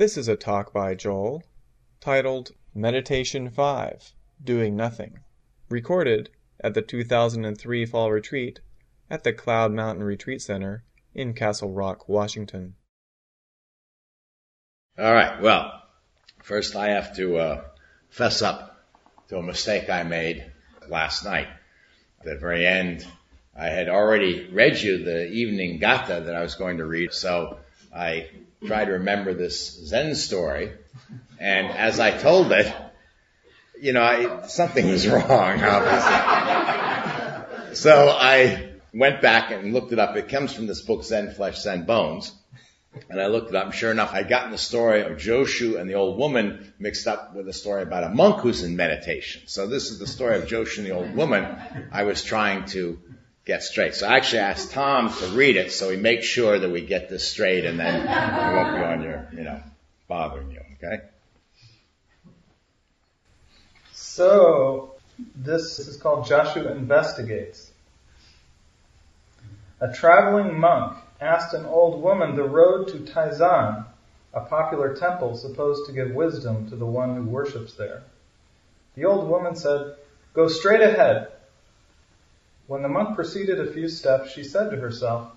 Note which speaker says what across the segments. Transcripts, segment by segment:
Speaker 1: This is a talk by Joel titled Meditation 5 Doing Nothing, recorded at the 2003 Fall Retreat at the Cloud Mountain Retreat Center in Castle Rock, Washington.
Speaker 2: All right, well, first I have to uh, fess up to a mistake I made last night. At the very end, I had already read you the evening gatha that I was going to read, so I tried to remember this Zen story, and as I told it, you know, I, something was wrong, obviously. so I went back and looked it up. It comes from this book, Zen Flesh, Zen Bones. And I looked it up, sure enough, I'd gotten the story of Joshu and the old woman mixed up with a story about a monk who's in meditation. So this is the story of Joshu and the old woman I was trying to get straight. So I actually asked Tom to read it so we make sure that we get this straight and then we won't be on your, you know, bothering you, okay?
Speaker 3: So, this is called Joshu Investigates. A traveling monk asked an old woman the road to Taizan, a popular temple supposed to give wisdom to the one who worships there. The old woman said, Go straight ahead. When the monk proceeded a few steps, she said to herself,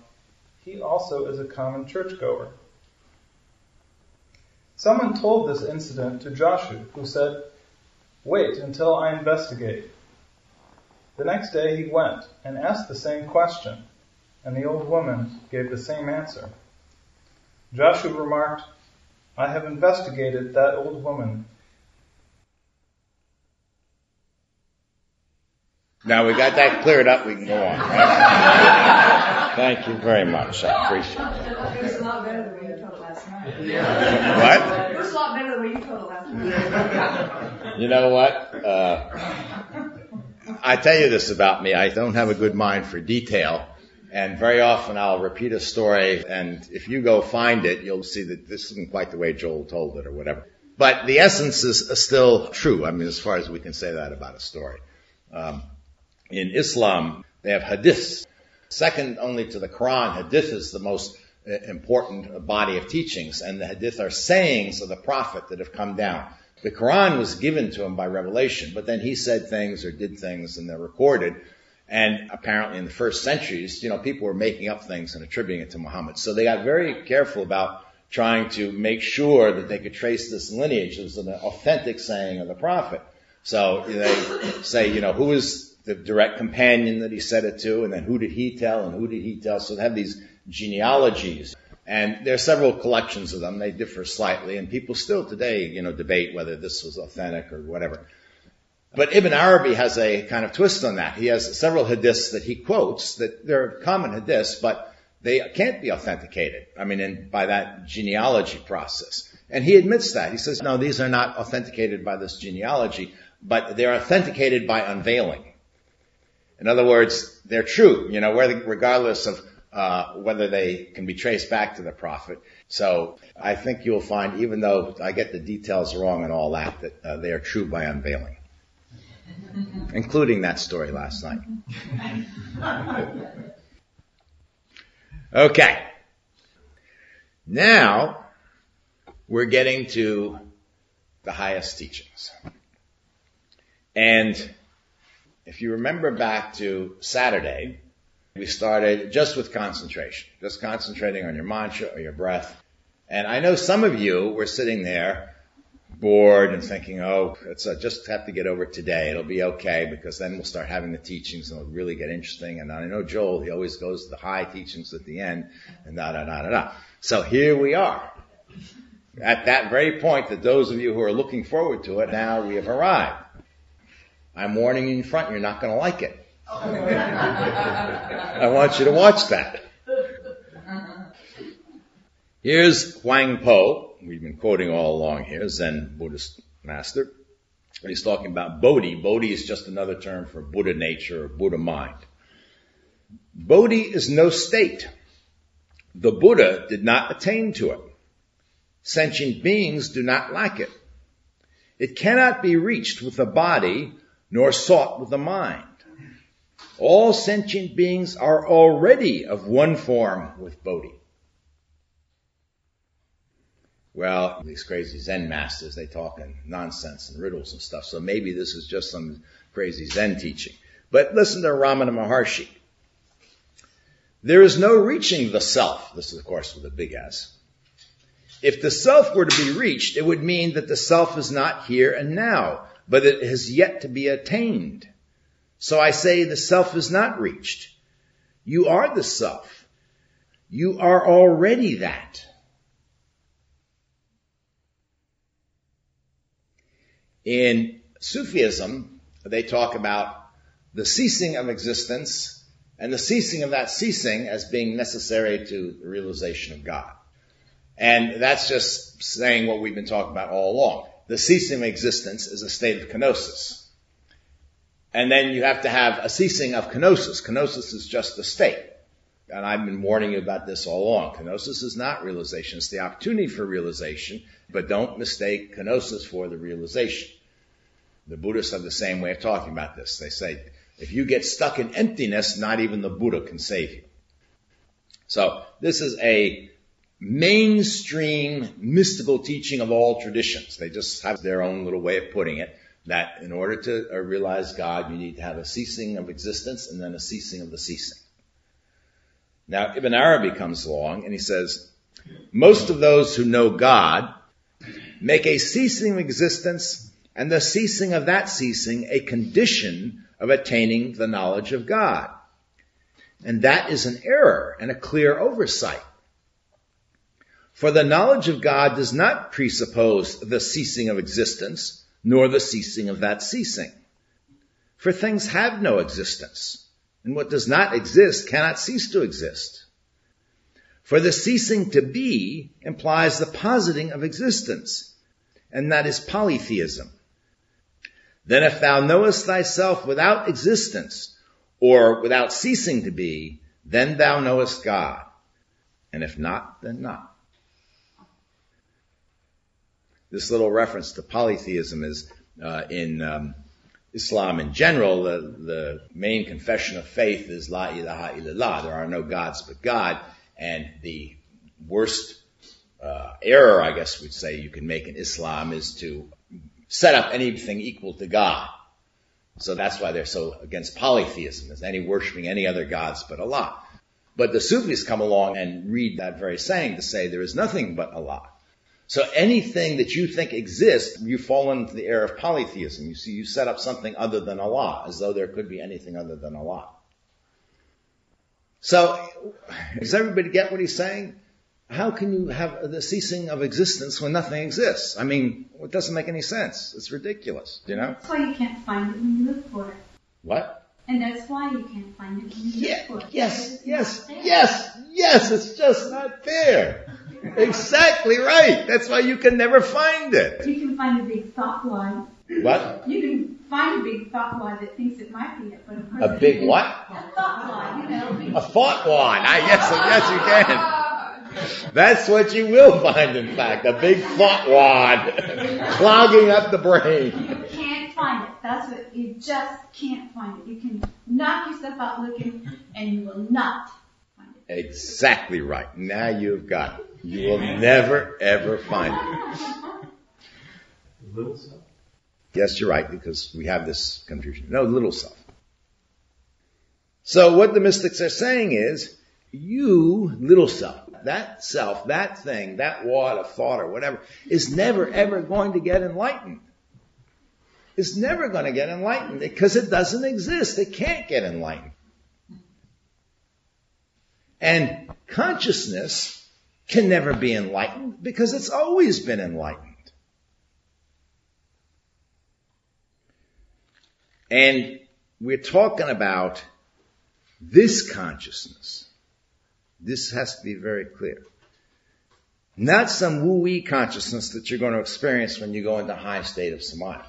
Speaker 3: He also is a common churchgoer. Someone told this incident to Joshu, who said, Wait until I investigate. The next day he went and asked the same question, and the old woman gave the same answer. Joshu remarked, I have investigated that old woman
Speaker 2: Now we got that cleared up, we can go on. Thank you very much. I appreciate it.
Speaker 4: It was a lot better than what you told last night.
Speaker 2: What?
Speaker 4: It was a lot better than what you told last night.
Speaker 2: You know what? Uh, I tell you this about me. I don't have a good mind for detail. And very often I'll repeat a story and if you go find it, you'll see that this isn't quite the way Joel told it or whatever. But the essence is still true. I mean, as far as we can say that about a story. Um, in Islam, they have hadiths. Second only to the Quran, hadith is the most uh, important body of teachings, and the hadith are sayings of the Prophet that have come down. The Quran was given to him by revelation, but then he said things or did things and they're recorded. And apparently in the first centuries, you know, people were making up things and attributing it to Muhammad. So they got very careful about trying to make sure that they could trace this lineage as an authentic saying of the Prophet. So they say, you know, who is the direct companion that he said it to, and then who did he tell, and who did he tell. So they have these genealogies, and there are several collections of them. They differ slightly, and people still today, you know, debate whether this was authentic or whatever. But Ibn Arabi has a kind of twist on that. He has several hadiths that he quotes that they're common hadiths, but they can't be authenticated. I mean, in, by that genealogy process. And he admits that. He says, no, these are not authenticated by this genealogy, but they're authenticated by unveiling. In other words, they're true, you know, regardless of uh, whether they can be traced back to the prophet. So I think you'll find, even though I get the details wrong and all that, that uh, they are true by unveiling, including that story last night. okay. Now we're getting to the highest teachings. And if you remember back to Saturday, we started just with concentration, just concentrating on your mantra or your breath. And I know some of you were sitting there bored and thinking, oh, it's a, just have to get over today. It'll be okay because then we'll start having the teachings and it'll really get interesting. And I know Joel, he always goes to the high teachings at the end and da da da da da. So here we are. At that very point that those of you who are looking forward to it, now we have arrived. I'm warning you in front, you're not going to like it. I want you to watch that. Here's Huang Po. We've been quoting all along here, Zen Buddhist master. He's talking about Bodhi. Bodhi is just another term for Buddha nature or Buddha mind. Bodhi is no state. The Buddha did not attain to it. Sentient beings do not lack it. It cannot be reached with the body nor sought with the mind. All sentient beings are already of one form with Bodhi. Well, these crazy Zen masters, they talk in nonsense and riddles and stuff, so maybe this is just some crazy Zen teaching. But listen to Ramana Maharshi. There is no reaching the self. This is, of course, with a big S. If the self were to be reached, it would mean that the self is not here and now, but it has yet to be attained. So I say the self is not reached. You are the self. You are already that. In Sufism, they talk about the ceasing of existence and the ceasing of that ceasing as being necessary to the realization of God. And that's just saying what we've been talking about all along. The ceasing of existence is a state of kenosis. And then you have to have a ceasing of kenosis. Kenosis is just a state. And I've been warning you about this all along. Kenosis is not realization. It's the opportunity for realization, but don't mistake kenosis for the realization. The Buddhists have the same way of talking about this. They say, if you get stuck in emptiness, not even the Buddha can save you. So this is a mainstream mystical teaching of all traditions. They just have their own little way of putting it that in order to uh, realize God, you need to have a ceasing of existence and then a ceasing of the ceasing. Now, Ibn Arabi comes along and he says, most of those who know God make a ceasing of existence and the ceasing of that ceasing a condition of attaining the knowledge of God. And that is an error and a clear oversight. For the knowledge of God does not presuppose the ceasing of existence, nor the ceasing of that ceasing. For things have no existence, and what does not exist cannot cease to exist. For the ceasing to be implies the positing of existence, and that is polytheism. Then if thou knowest thyself without existence, or without ceasing to be, then thou knowest God. And if not, then not. This little reference to polytheism is uh, in um, Islam in general. The, the main confession of faith is La ilaha illallah. There are no gods but God. And the worst uh, error, I guess we'd say, you can make in Islam is to set up anything equal to God. So that's why they're so against polytheism, is any worshiping any other gods but Allah. But the Sufis come along and read that very saying to say there is nothing but Allah. So anything that you think exists, you fall into the error of polytheism. You see, you set up something other than Allah, as though there could be anything other than Allah. So, does everybody get what he's saying? how can you have the ceasing of existence when nothing exists? I mean, it doesn't make any sense. It's ridiculous, you know?
Speaker 5: That's why you can't find it when you look for it.
Speaker 2: What?
Speaker 5: And that's why you can't find it when you
Speaker 2: yeah,
Speaker 5: look for it.
Speaker 2: Yes, yes, yes, yes, it's just not there. Exactly right. That's why you can never find it.
Speaker 5: You can find a big thought line.
Speaker 2: What?
Speaker 5: You can find a big thought line that thinks it might be it, but of course
Speaker 2: A big what?
Speaker 5: A thought line, you know.
Speaker 2: A thought line. I yes, yes, you can. That's what you will find, in fact, a big thought wad clogging up the brain.
Speaker 5: You can't find it. That's what you just can't find it. You can knock yourself out looking, and you will not find it.
Speaker 2: Exactly right. Now you've got it. You will never ever find it.
Speaker 3: Little self.
Speaker 2: Yes, you're right, because we have this confusion. No, little self. So what the mystics are saying is, you, little self, that self, that thing, that wad of thought or whatever, is never ever going to get enlightened. It's never going to get enlightened because it doesn't exist. It can't get enlightened. And consciousness can never be enlightened because it's always been enlightened. And we're talking about this consciousness. This has to be very clear. Not some woo-wee consciousness that you're going to experience when you go into high state of samadhi.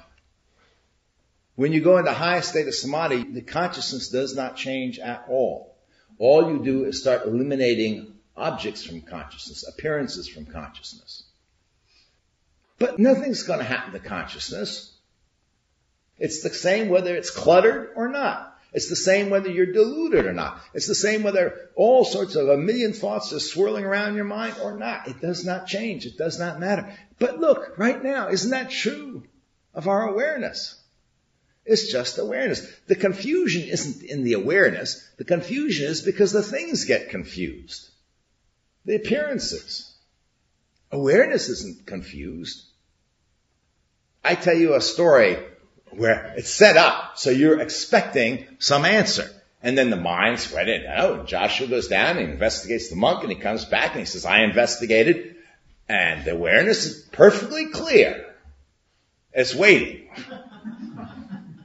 Speaker 2: When you go into high state of samadhi, the consciousness does not change at all. All you do is start eliminating objects from consciousness, appearances from consciousness. But nothing's going to happen to consciousness. It's the same whether it's cluttered or not. It's the same whether you're deluded or not. It's the same whether all sorts of a million thoughts are swirling around your mind or not. It does not change. It does not matter. But look, right now, isn't that true of our awareness? It's just awareness. The confusion isn't in the awareness. The confusion is because the things get confused. The appearances. Awareness isn't confused. I tell you a story where it's set up so you're expecting some answer. And then the mind's read it. Oh, Joshu goes down and investigates the monk and he comes back and he says, I investigated. And the awareness is perfectly clear. It's waiting.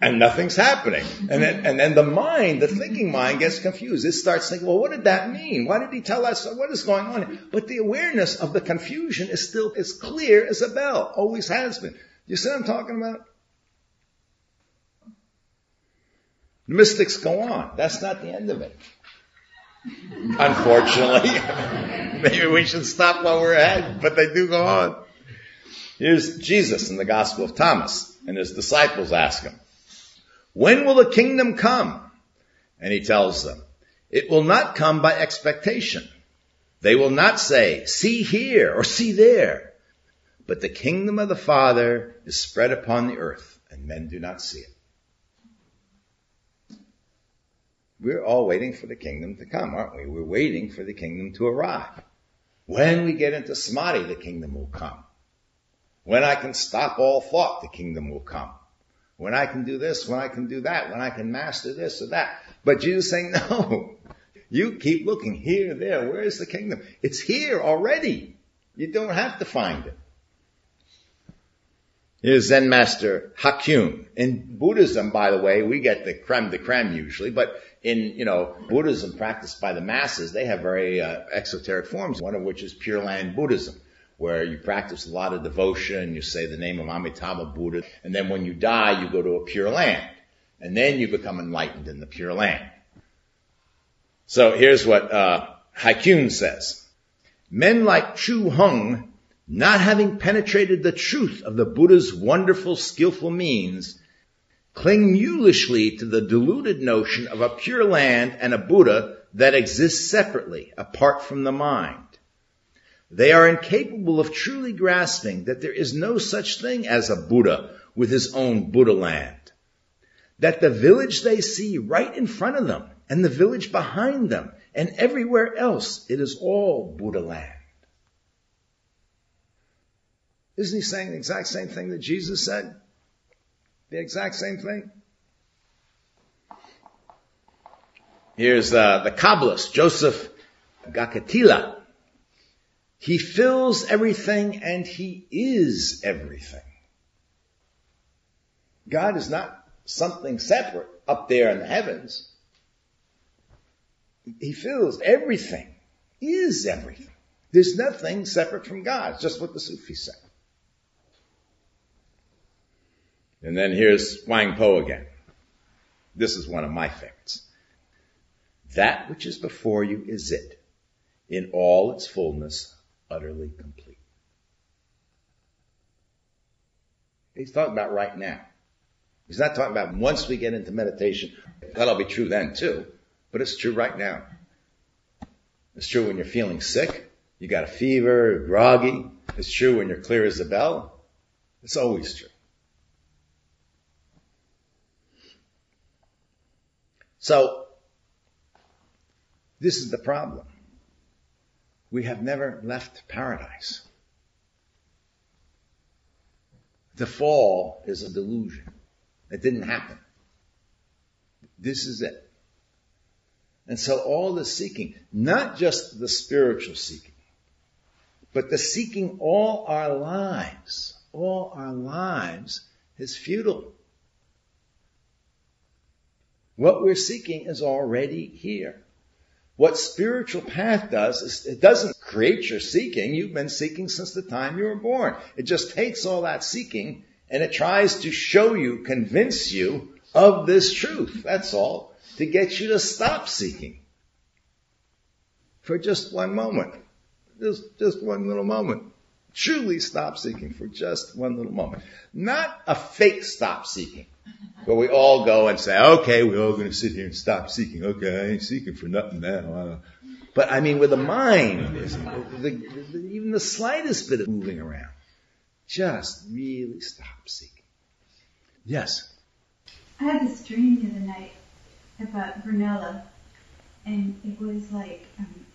Speaker 2: And nothing's happening. And then, and then the mind, the thinking mind gets confused. It starts thinking, well, what did that mean? Why did he tell us? What is going on? But the awareness of the confusion is still as clear as a bell. Always has been. You see what I'm talking about? The mystics go on. That's not the end of it. Unfortunately. Maybe we should stop while we're ahead, but they do go on. Here's Jesus in the Gospel of Thomas, and his disciples ask him, When will the kingdom come? And he tells them, It will not come by expectation. They will not say, See here or see there. But the kingdom of the Father is spread upon the earth, and men do not see it. We're all waiting for the kingdom to come, aren't we? We're waiting for the kingdom to arrive. When we get into samadhi, the kingdom will come. When I can stop all thought, the kingdom will come. When I can do this, when I can do that, when I can master this or that. But Jesus saying, no, you keep looking here, there. Where is the kingdom? It's here already. You don't have to find it. Here's Zen master Hakuin. In Buddhism, by the way, we get the creme de creme usually, but in, you know, Buddhism practiced by the masses, they have very uh, exoteric forms, one of which is Pure Land Buddhism, where you practice a lot of devotion, you say the name of Amitabha Buddha, and then when you die, you go to a Pure Land. And then you become enlightened in the Pure Land. So here's what uh, Hakuin says. Men like Chu Hung, not having penetrated the truth of the Buddha's wonderful, skillful means, cling mulishly to the deluded notion of a pure land and a Buddha that exists separately, apart from the mind. They are incapable of truly grasping that there is no such thing as a Buddha with his own Buddha land. That the village they see right in front of them and the village behind them and everywhere else, it is all Buddha land. Isn't he saying the exact same thing that Jesus said? The exact same thing. Here's uh, the Kabbalist, Joseph Gikatilla. He fills everything and he is everything. God is not something separate up there in the heavens. He fills everything, is everything. There's nothing separate from God. It's just what the Sufis say. And then here's Huang Po again. This is one of my favorites. That which is before you is it, in all its fullness, utterly complete. He's talking about right now. He's not talking about once we get into meditation. That'll be true then too, but it's true right now. It's true when you're feeling sick. You got a fever, groggy. It's true when you're clear as a bell. It's always true. So, this is the problem. We have never left paradise. The fall is a delusion. It didn't happen. This is it. And so all the seeking, not just the spiritual seeking, but the seeking all our lives, all our lives is futile. What we're seeking is already here. What spiritual path does is it doesn't create your seeking. You've been seeking since the time you were born. It just takes all that seeking and it tries to show you, convince you of this truth. That's all. To get you to stop seeking. For just one moment. Just, just one little moment. Truly stop seeking for just one little moment. Not a fake stop seeking. Where we all go and say, okay, we're all going to sit here and stop seeking. Okay, I ain't seeking for nothing now. But I mean, with the mind, the, the, even the slightest bit of moving around, just really stop seeking. Yes.
Speaker 5: I had this dream the other night about granola, and it was like um,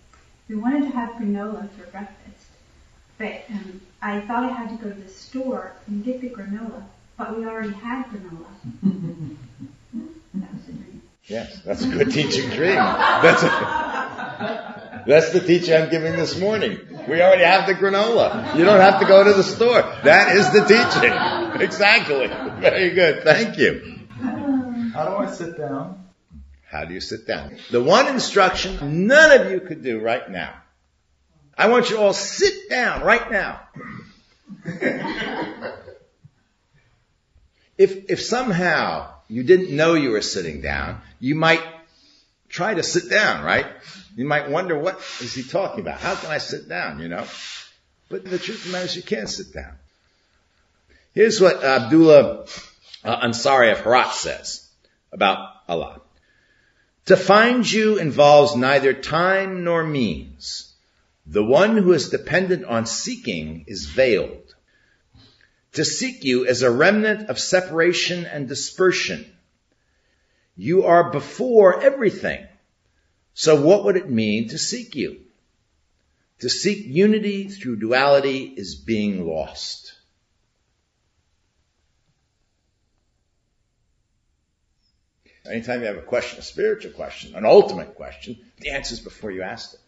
Speaker 5: we wanted to have granola for breakfast, but um, I thought I had to go to the store and get the granola, but we already had granola. that was the dream.
Speaker 2: Yes, that's a good teaching dream. That's a, that's the teaching I'm giving this morning. We already have the granola. You don't have to go to the store. That is the teaching. Exactly. Very good. Thank you.
Speaker 3: How do I sit down?
Speaker 2: How do you sit down? The one instruction none of you could do right now. I want you to all sit down right now. if, if somehow you didn't know you were sitting down, you might try to sit down, right? You might wonder, what is he talking about? How can I sit down, you know? But the truth of the matter is you can't sit down. Here's what Abdullah uh, Ansari of Herat says about Allah. To find you involves neither time nor means. The one who is dependent on seeking is veiled. To seek you is a remnant of separation and dispersion. You are before everything. So what would it mean to seek you? To seek unity through duality is being lost. Anytime you have a question, a spiritual question, an ultimate question, the answer is before you asked it.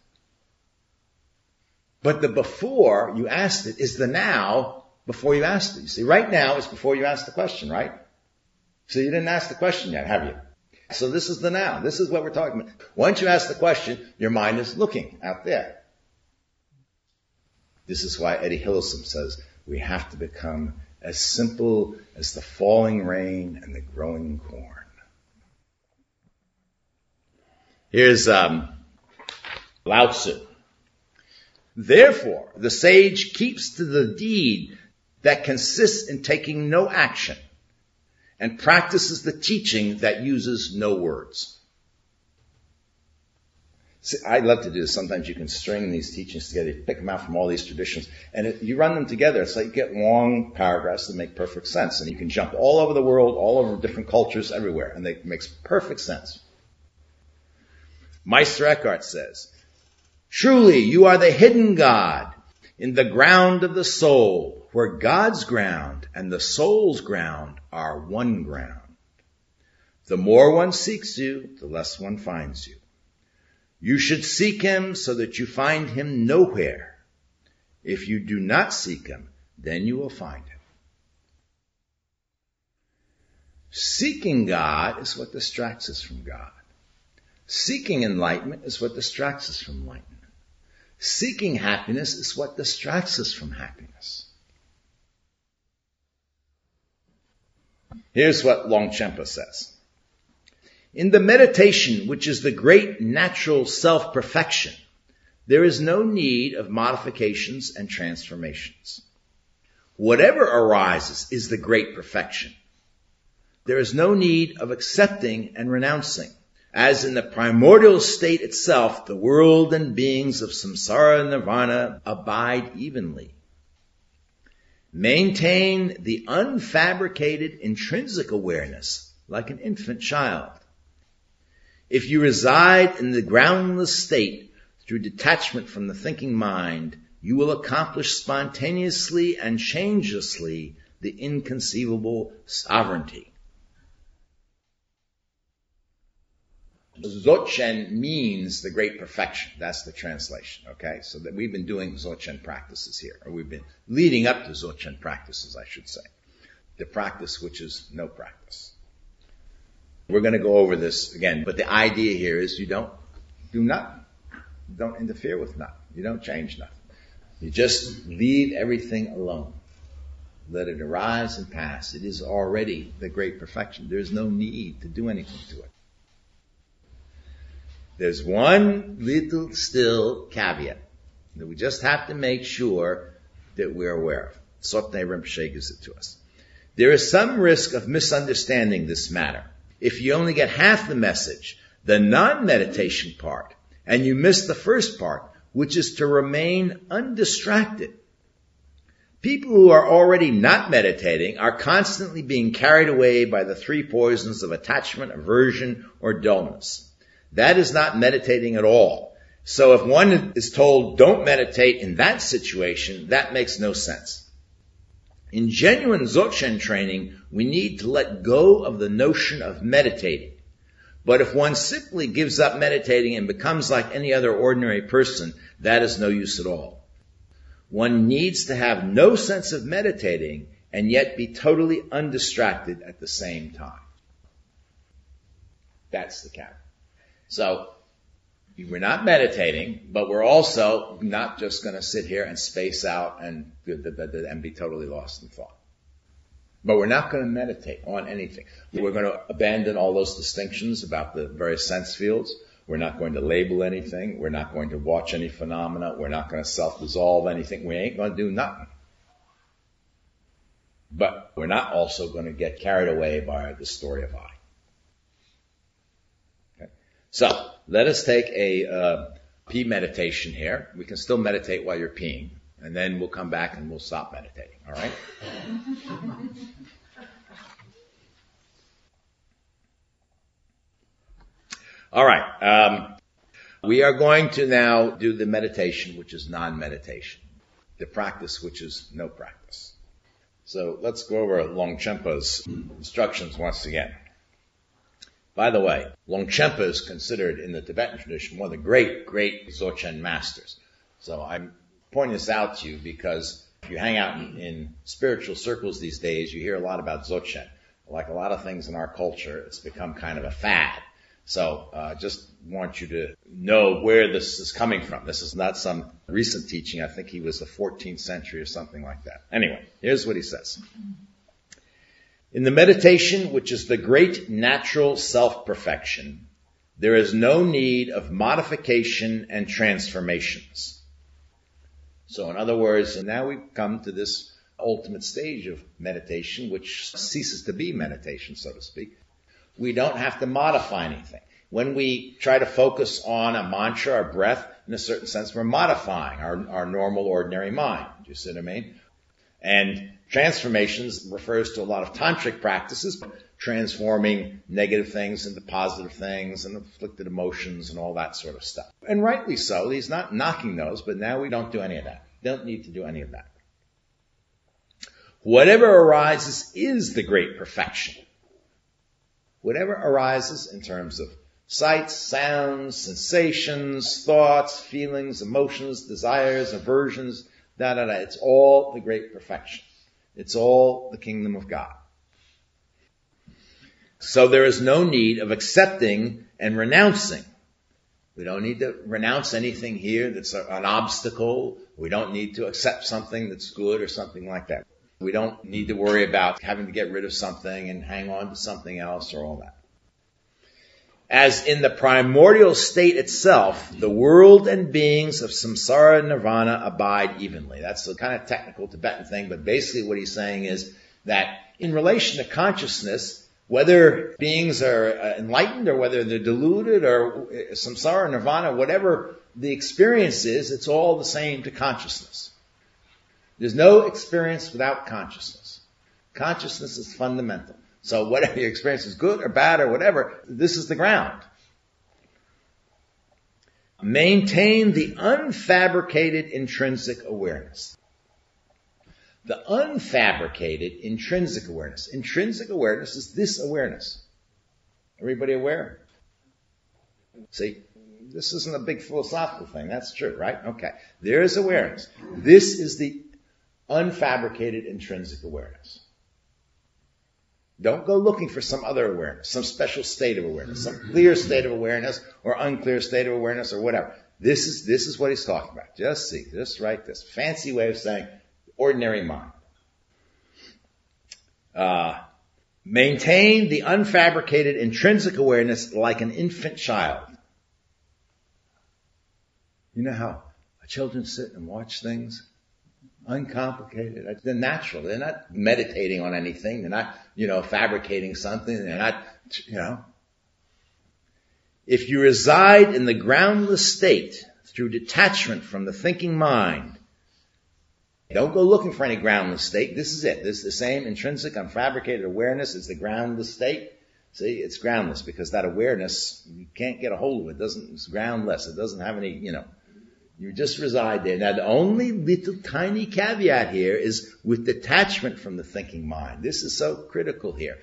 Speaker 2: But the before you asked it is the now before you asked it. You see, right now is before you asked the question, right? So you didn't ask the question yet, have you? So this is the now. This is what we're talking about. Once you ask the question, your mind is looking out there. This is why Etty Hillesum says we have to become as simple as the falling rain and the growing corn. Here's um, Lao Tzu. Therefore, the sage keeps to the deed that consists in taking no action and practices the teaching that uses no words. See, I love to do this. Sometimes you can string these teachings together, you pick them out from all these traditions, and it, you run them together. It's like you get long paragraphs that make perfect sense, and you can jump all over the world, all over different cultures, everywhere, and it makes perfect sense. Meister Eckhart says, Truly, you are the hidden God in the ground of the soul, where God's ground and the soul's ground are one ground. The more one seeks you, the less one finds you. You should seek him so that you find him nowhere. If you do not seek him, then you will find him. Seeking God is what distracts us from God. Seeking enlightenment is what distracts us from enlightenment. Seeking happiness is what distracts us from happiness. Here's what Longchenpa says. In the meditation, which is the great natural self-perfection, there is no need of modifications and transformations. Whatever arises is the great perfection. There is no need of accepting and renouncing. As in the primordial state itself, the world and beings of samsara and nirvana abide evenly. Maintain the unfabricated intrinsic awareness like an infant child. If you reside in the groundless state through detachment from the thinking mind, you will accomplish spontaneously and changelessly the inconceivable sovereignty. Dzogchen means the great perfection. That's the translation. Okay, so that we've been doing Dzogchen practices here, or we've been leading up to Dzogchen practices, I should say. The practice which is no practice. We're going to go over this again, but the idea here is you don't do nothing. Don't interfere with nothing. You don't change nothing. You just leave everything alone. Let it arise and pass. It is already the great perfection. There's no need to do anything to it. There's one little still caveat that we just have to make sure that we're aware of. Tsoknyi Rinpoche gives it to us. There is some risk of misunderstanding this matter. If you only get half the message, the non-meditation part, and you miss the first part, which is to remain undistracted. People who are already not meditating are constantly being carried away by the three poisons of attachment, aversion, or dullness. That is not meditating at all. So if one is told don't meditate in that situation, that makes no sense. In genuine Dzogchen training, we need to let go of the notion of meditating. But if one simply gives up meditating and becomes like any other ordinary person, that is no use at all. One needs to have no sense of meditating and yet be totally undistracted at the same time. That's the cap. So, we're not meditating, but we're also not just going to sit here and space out and, and be totally lost in thought. But we're not going to meditate on anything. We're going to abandon all those distinctions about the various sense fields. We're not going to label anything. We're not going to watch any phenomena. We're not going to self-dissolve anything. We ain't going to do nothing. But we're not also going to get carried away by the story of I. So, let us take a uh, pee meditation here. We can still meditate while you're peeing, and then we'll come back and we'll stop meditating. All right? all right. Um, we are going to now do the meditation, which is non-meditation, the practice, which is no practice. So let's go over Longchenpa's instructions once again. By the way, Longchenpa is considered in the Tibetan tradition one of the great, great Dzogchen masters. So I'm pointing this out to you because if you hang out in, in spiritual circles these days, you hear a lot about Dzogchen. Like a lot of things in our culture, it's become kind of a fad. So uh, just want you to know where this is coming from. This is not some recent teaching. I think he was the 14th century or something like that. Anyway, here's what he says. In the meditation, which is the great natural self-perfection, there is no need of modification and transformations. So in other words, and now we've come to this ultimate stage of meditation, which ceases to be meditation, so to speak. We don't have to modify anything. When we try to focus on a mantra or breath, in a certain sense, we're modifying our, our normal, ordinary mind. Do you see what I mean? And transformations refers to a lot of tantric practices, transforming negative things into positive things and afflicted emotions and all that sort of stuff. And rightly so. He's not knocking those, but now we don't do any of that. Don't need to do any of that. Whatever arises is the great perfection. Whatever arises in terms of sights, sounds, sensations, thoughts, feelings, emotions, desires, aversions, da da da. It's all the great perfection. It's all the kingdom of God. So there is no need of accepting and renouncing. We don't need to renounce anything here that's an obstacle. We don't need to accept something that's good or something like that. We don't need to worry about having to get rid of something and hang on to something else or all that. As in the primordial state itself, the world and beings of samsara and nirvana abide evenly. That's the kind of technical Tibetan thing, but basically what he's saying is that in relation to consciousness, whether beings are uh, enlightened or whether they're deluded or uh, samsara nirvana, whatever the experience is, it's all the same to consciousness. There's no experience without consciousness. Consciousness is fundamental. So whatever your experience is good or bad or whatever, this is the ground. Maintain the unfabricated intrinsic awareness. The unfabricated intrinsic awareness. Intrinsic awareness is this awareness. Everybody aware? See, this isn't a big philosophical thing. That's true, right? Okay. There is awareness. This is the unfabricated intrinsic awareness. Don't go looking for some other awareness, some special state of awareness, some clear state of awareness or unclear state of awareness or whatever. This is, this is what he's talking about. Just see, just write this. Fancy way of saying ordinary mind. Uh, maintain the unfabricated intrinsic awareness like an infant child. You know how children sit and watch things uncomplicated. They're natural. They're not meditating on anything. They're not, you know, fabricating something. They're not, you know. If you reside in the groundless state through detachment from the thinking mind, don't go looking for any groundless state. This is it. This is the same intrinsic, unfabricated awareness. It's the groundless state. See, it's groundless because that awareness, you can't get a hold of it. it doesn't, it's groundless. It doesn't have any, you know, you just reside there. Now the only little tiny caveat here is with detachment from the thinking mind. This is so critical here.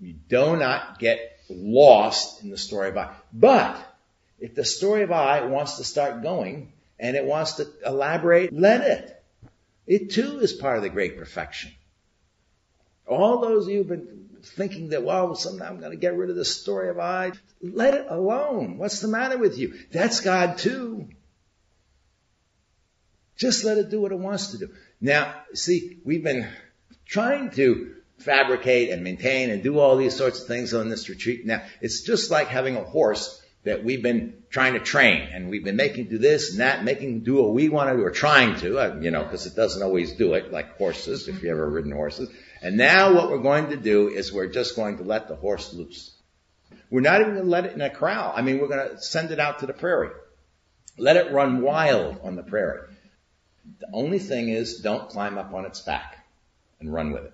Speaker 2: You do not get lost in the story of I. But if the story of I wants to start going and it wants to elaborate, let it. It too is part of the great perfection. All those of you've been thinking that, well, someday I'm going to get rid of the story of I, let it alone. What's the matter with you? That's God too. Just let it do what it wants to do. Now, see, we've been trying to fabricate and maintain and do all these sorts of things on this retreat. Now, it's just like having a horse that we've been trying to train and we've been making do this and that, making do what we want to do or trying to, uh, you know, because it doesn't always do it like horses, if you ever ridden horses. And now what we're going to do is we're just going to let the horse loose. We're not even going to let it in a corral. I mean, we're going to send it out to the prairie. Let it run wild on the prairie. The only thing is don't climb up on its back and run with it.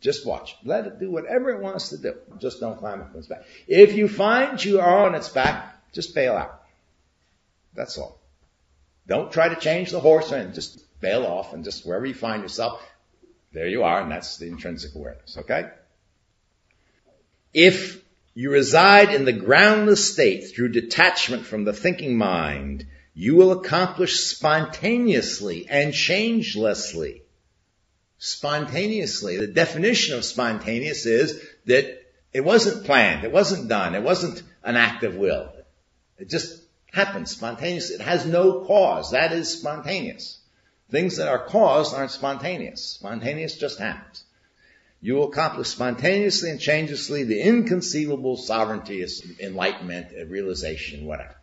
Speaker 2: Just watch. Let it do whatever it wants to do. Just don't climb up on its back. If you find you are on its back, just bail out. That's all. Don't try to change the horse and just bail off and just wherever you find yourself, there you are, and that's the intrinsic awareness, okay? If you reside in the groundless state through detachment from the thinking mind, you will accomplish spontaneously and changelessly. Spontaneously. The definition of spontaneous is that it wasn't planned, it wasn't done, it wasn't an act of will. It just happens spontaneously. It has no cause. That is spontaneous. Things that are caused aren't spontaneous. Spontaneous just happens. You will accomplish spontaneously and changelessly the inconceivable sovereignty, enlightenment, realization, whatever.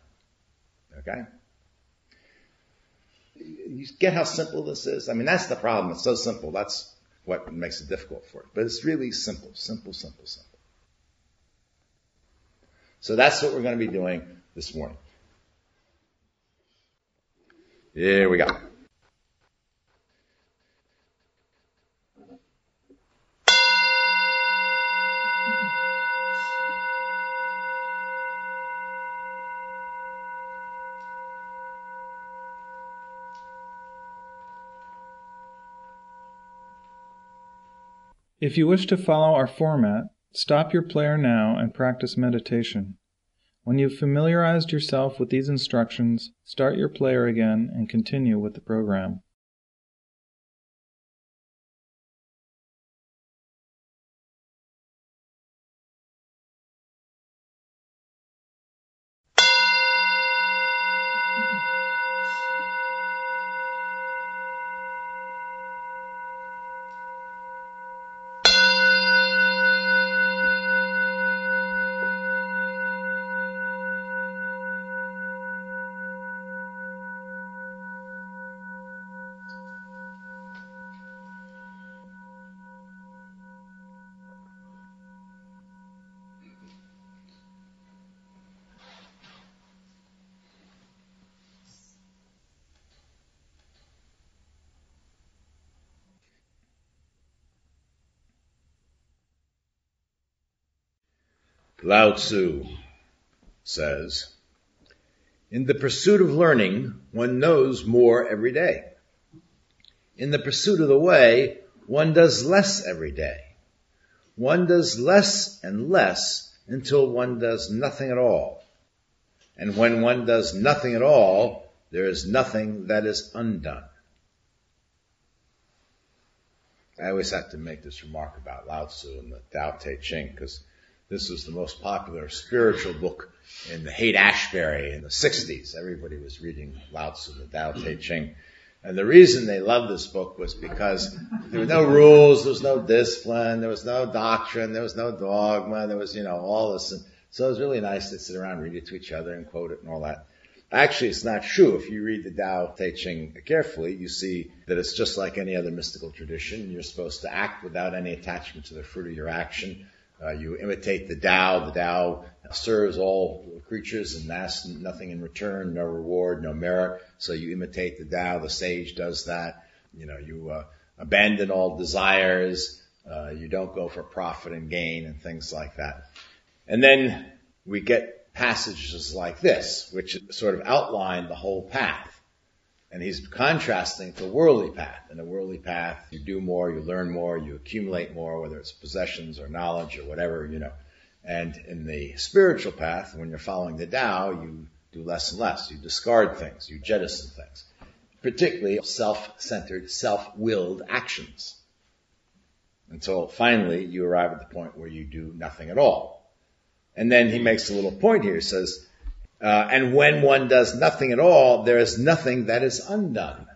Speaker 2: Okay? You get how simple this is? I mean, that's the problem. It's so simple. That's what makes it difficult for it. But it's really simple, simple, simple, simple. So that's what we're going to be doing this morning. Here we go.
Speaker 3: If you wish to follow our format, stop your player now and practice meditation. When you've familiarized yourself with these instructions, start your player again and continue with the program.
Speaker 2: Lao Tzu says, In the pursuit of learning, one knows more every day. In the pursuit of the way, one does less every day. One does less and less until one does nothing at all. And when one does nothing at all, there is nothing that is undone. I always have to make this remark about Lao Tzu and the Tao Te Ching because this was the most popular spiritual book in the Haight Ashbury in the 60s. Everybody was reading Lao Tzu, the Tao Te Ching. And the reason they loved this book was because there were no rules, there was no discipline, there was no doctrine, there was no dogma, there was, you know, all this. And so it was really nice to sit around and read it to each other and quote it and all that. Actually, it's not true. If you read the Tao Te Ching carefully, you see that it's just like any other mystical tradition. You're supposed to act without any attachment to the fruit of your action. Uh, you imitate the Tao. The Tao serves all creatures and asks nothing in return, no reward, no merit. So you imitate the Tao. The sage does that. You know, you uh, abandon all desires. Uh, you don't go for profit and gain and things like that. And then we get passages like this, which sort of outline the whole path. And he's contrasting the worldly path. In a worldly path, you do more, you learn more, you accumulate more, whether it's possessions or knowledge or whatever, you know. And in the spiritual path, when you're following the Tao, you do less and less. You discard things, you jettison things. Particularly self-centered, self-willed actions. Until finally you arrive at the point where you do nothing at all. And then he makes a little point here. He says, uh, and when one does nothing at all, there is nothing that is undone.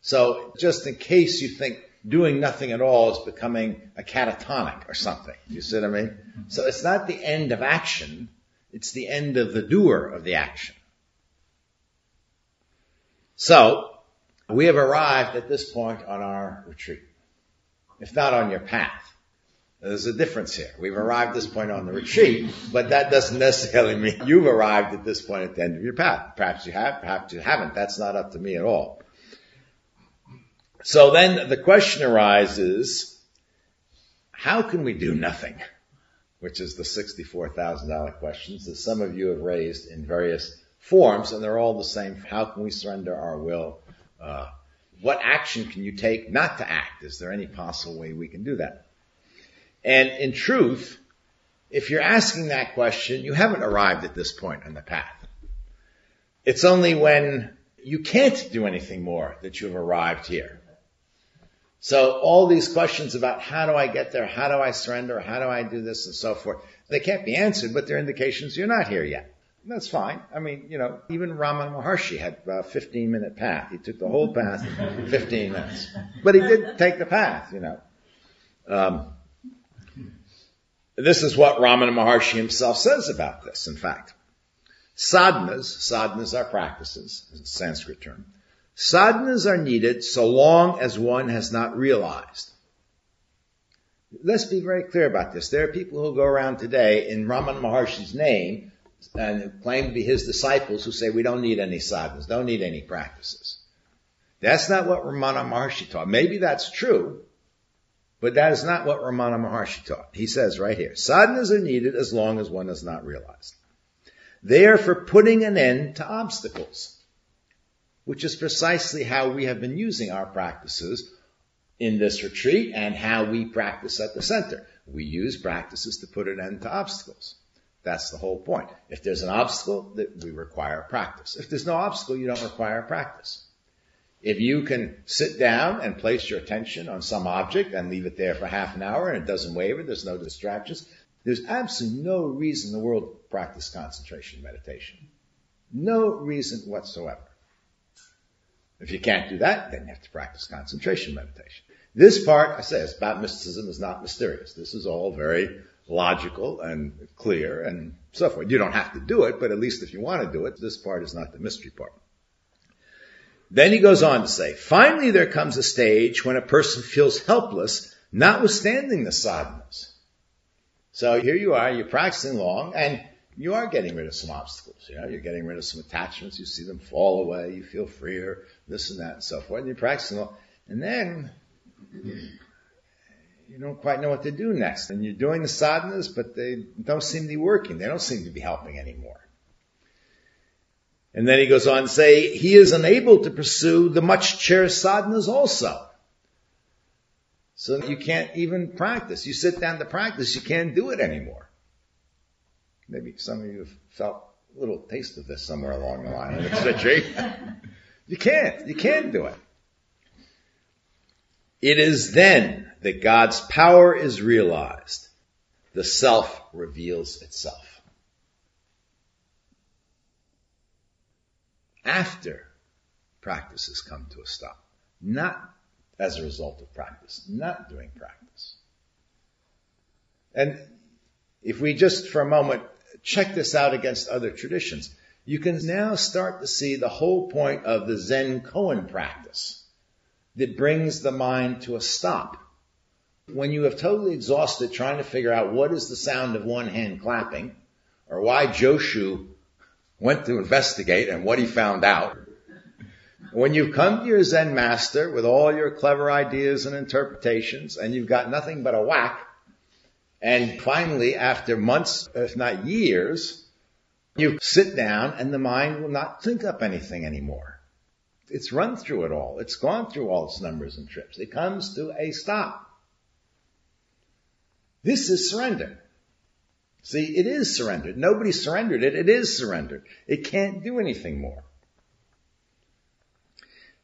Speaker 2: So just in case you think doing nothing at all is becoming a catatonic or something. You see what I mean? So it's not the end of action. It's the end of the doer of the action. So we have arrived at this point on our retreat. If not on your path. There's a difference here. We've arrived at this point on the retreat, but that doesn't necessarily mean you've arrived at this point at the end of your path. Perhaps you have, perhaps you haven't. That's not up to me at all. So then the question arises, how can we do nothing? Which is the $64,000 questions that some of you have raised in various forms, and they're all the same. How can we surrender our will? Uh, what action can you take not to act? Is there any possible way we can do that? And in truth, if you're asking that question, you haven't arrived at this point on the path. It's only when you can't do anything more that you have arrived here. So all these questions about how do I get there, how do I surrender, how do I do this and so forth, they can't be answered, but they're indications you're not here yet. That's fine. I mean, you know, even Ramana Maharshi had a 15 minute path. He took the whole path in 15 minutes. But he did take the path, you know. Um, this is what Ramana Maharshi himself says about this, in fact. Sadhanas, sadhanas are practices, is a Sanskrit term. Sadhanas are needed so long as one has not realized. Let's be very clear about this. There are people who go around today in Ramana Maharshi's name and claim to be his disciples who say we don't need any sadhanas, don't need any practices. That's not what Ramana Maharshi taught. Maybe that's true, but that is not what Ramana Maharshi taught. He says right here, sadhanas are needed as long as one has not realized. They are for putting an end to obstacles, which is precisely how we have been using our practices in this retreat and how we practice at the center. We use practices to put an end to obstacles. That's the whole point. If there's an obstacle, we require practice. If there's no obstacle, you don't require practice. If you can sit down and place your attention on some object and leave it there for half an hour and it doesn't waver, there's no distractions, there's absolutely no reason in the world to practice concentration meditation. No reason whatsoever. If you can't do that, then you have to practice concentration meditation. This part, I say, is about mysticism is not mysterious. This is all very logical and clear and so forth. You don't have to do it, but at least if you want to do it, this part is not the mystery part. Then he goes on to say, finally there comes a stage when a person feels helpless, notwithstanding the sadhanas. So here you are, you're practicing long, and you are getting rid of some obstacles. You know, you're getting rid of some attachments, you see them fall away, you feel freer, this and that and so forth, and you're practicing long. And then you don't quite know what to do next. And you're doing the sadhanas, but they don't seem to be working. They don't seem to be helping anymore. And then he goes on to say, he is unable to pursue the much cherished sadhanas also. So you can't even practice. You sit down to practice, you can't do it anymore. Maybe some of you have felt a little taste of this somewhere along the line in retreat. you can't. You can't do it. It is then that God's power is realized. The self reveals itself. After practice has come to a stop, not as a result of practice, not doing practice. And if we just for a moment check this out against other traditions, you can now start to see the whole point of the Zen koan practice that brings the mind to a stop. When you have totally exhausted trying to figure out what is the sound of one hand clapping, or why Joshu went to investigate and what he found out, when you've come to your Zen master with all your clever ideas and interpretations, and you've got nothing but a whack, and finally, after months, if not years, you sit down and the mind will not think up anything anymore. It's run through it all. It's gone through all its numbers and trips. It comes to a stop. This is surrender. See, it is surrendered. Nobody surrendered it. It is surrendered. It can't do anything more.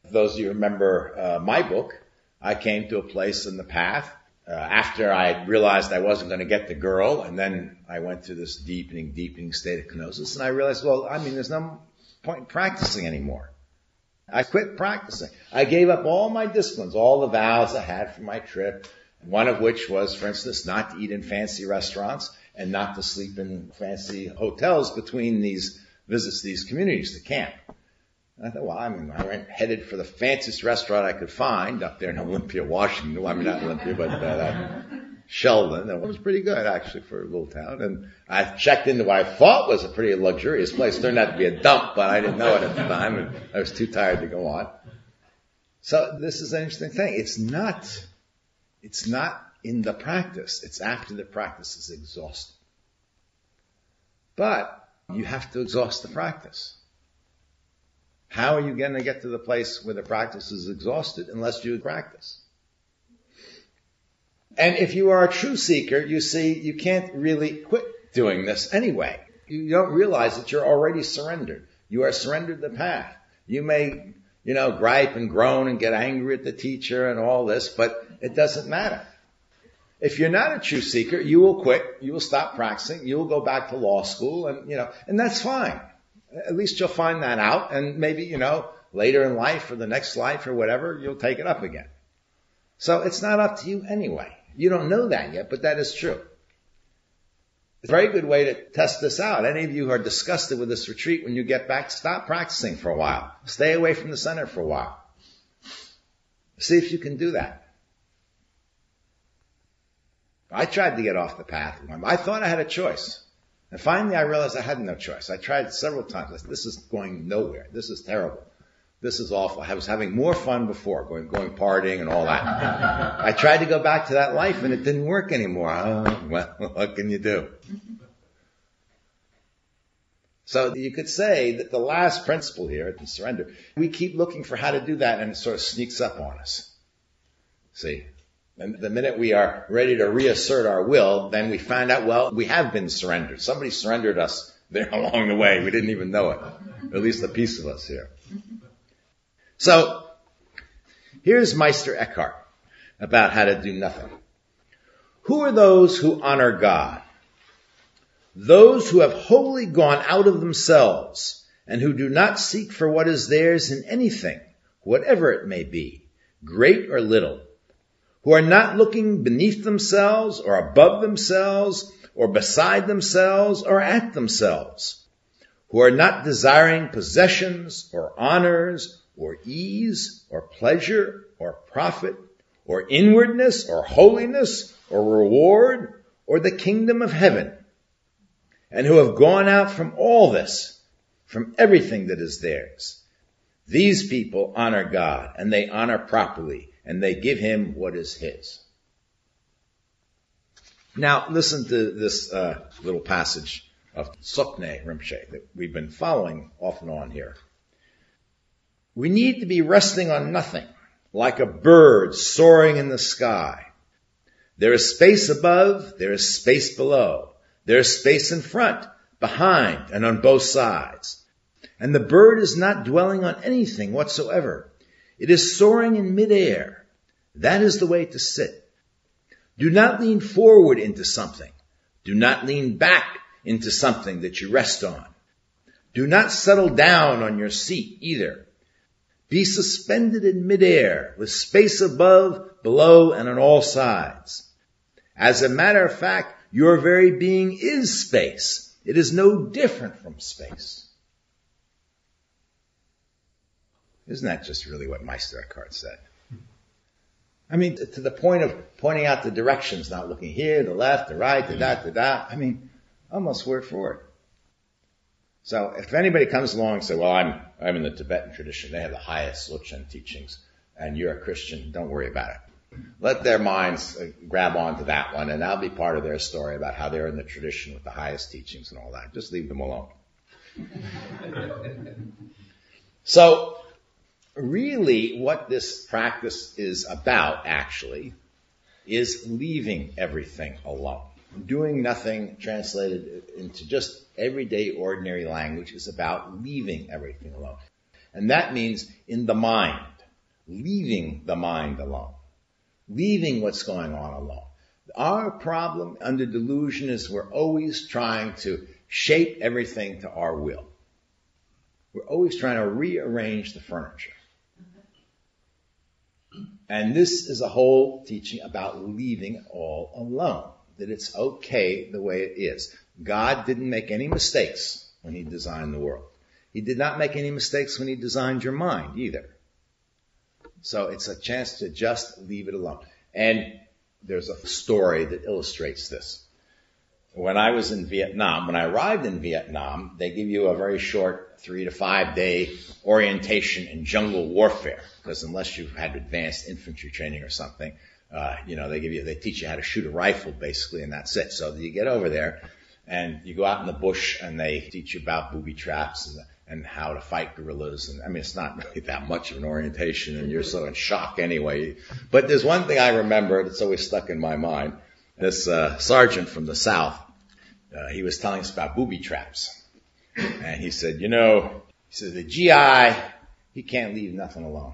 Speaker 2: Those of you remember uh, my book, I came to a place in the path uh, after I realized I wasn't going to get the girl, and then I went through this deepening, deepening state of kenosis, and I realized, well, I mean, there's no point in practicing anymore. I quit practicing. I gave up all my disciplines, all the vows I had for my trip, one of which was, for instance, not to eat in fancy restaurants and not to sleep in fancy hotels between these visits to these communities to camp. And I thought, well, I mean, I went headed for the fanciest restaurant I could find up there in Olympia, Washington. I mean, not Olympia, but uh, Shelton. It was pretty good actually for a little town. And I checked into what I thought was a pretty luxurious place. It turned out to be a dump, but I didn't know it at the time, and I was too tired to go on. So this is an interesting thing. It's not it's not in the practice. It's after the practice is exhausted. But you have to exhaust the practice. How are you going to get to the place where the practice is exhausted unless you practice? And if you are a true seeker, you see, you can't really quit doing this anyway. You don't realize that you're already surrendered. You are surrendered the path. You may, you know, gripe and groan and get angry at the teacher and all this, but it doesn't matter. If you're not a true seeker, you will quit, you will stop practicing, you will go back to law school and, you know, and that's fine. At least you'll find that out and maybe, you know, later in life or the next life or whatever, you'll take it up again. So it's not up to you anyway. You don't know that yet, but that is true. It's a very good way to test this out. Any of you who are disgusted with this retreat, when you get back, stop practicing for a while. Stay away from the center for a while. See if you can do that. I tried to get off the path. I thought I had a choice. And finally I realized I had no choice. I tried several times. This is going nowhere. This is terrible. This is awful. I was having more fun before, going, going partying and all that. I tried to go back to that life and it didn't work anymore. Oh, well, what can you do? So you could say that the last principle here the surrender, we keep looking for how to do that and it sort of sneaks up on us. See, the minute we are ready to reassert our will, then we find out, well, we have been surrendered. Somebody surrendered us there along the way. We didn't even know it. At least a piece of us here. So, here's Meister Eckhart about how to do nothing. Who are those who honor God? Those who have wholly gone out of themselves and who do not seek for what is theirs in anything, whatever it may be, great or little who are not looking beneath themselves or above themselves or beside themselves or at themselves, who are not desiring possessions or honors or ease or pleasure or profit or inwardness or holiness or reward or the kingdom of heaven, and who have gone out from all this, from everything that is theirs. These people honor God and they honor properly and they give him what is his. Now, listen to this uh, little passage of Tsoknyi Rinpoche that we've been following off and on here. We need to be resting on nothing, like a bird soaring in the sky. There is space above, there is space below. There is space in front, behind, and on both sides. And the bird is not dwelling on anything whatsoever. It is soaring in midair. That is the way to sit. Do not lean forward into something. Do not lean back into something that you rest on. Do not settle down on your seat either. Be suspended in midair with space above, below, and on all sides. As a matter of fact, your very being is space. It is no different from space. Isn't that just really what Meister Eckhart said? I mean, to the point of pointing out the directions, not looking here, the left, the right, the da, the da. I mean, almost word for word. So if anybody comes along and says, well, I'm, I'm in the Tibetan tradition, they have the highest Dzogchen teachings, and you're a Christian, don't worry about it. Let their minds uh, grab onto that one, and that'll be part of their story about how they're in the tradition with the highest teachings and all that. Just leave them alone. so, really, what this practice is about, actually, is leaving everything alone. Doing nothing translated into just everyday, ordinary language is about leaving everything alone. And that means in the mind, leaving the mind alone, leaving what's going on alone. Our problem under delusion is we're always trying to shape everything to our will. We're always trying to rearrange the furniture. And this is a whole teaching about leaving all alone. That it's okay the way it is. God didn't make any mistakes when He designed the world. He did not make any mistakes when He designed your mind either. So it's a chance to just leave it alone. And there's a story that illustrates this. When I was in Vietnam, when I arrived in Vietnam, they give you a very short three to five day orientation in jungle warfare. Because unless you've had advanced infantry training or something, uh, you know, they give you, they teach you how to shoot a rifle basically, and that's it. So you get over there and you go out in the bush and they teach you about booby traps and, and how to fight guerrillas. And I mean, it's not really that much of an orientation and you're so in shock anyway. But there's one thing I remember that's always stuck in my mind. This, uh, sergeant from the South, uh, he was telling us about booby traps. And he said, you know, he said, the GI, he can't leave nothing alone.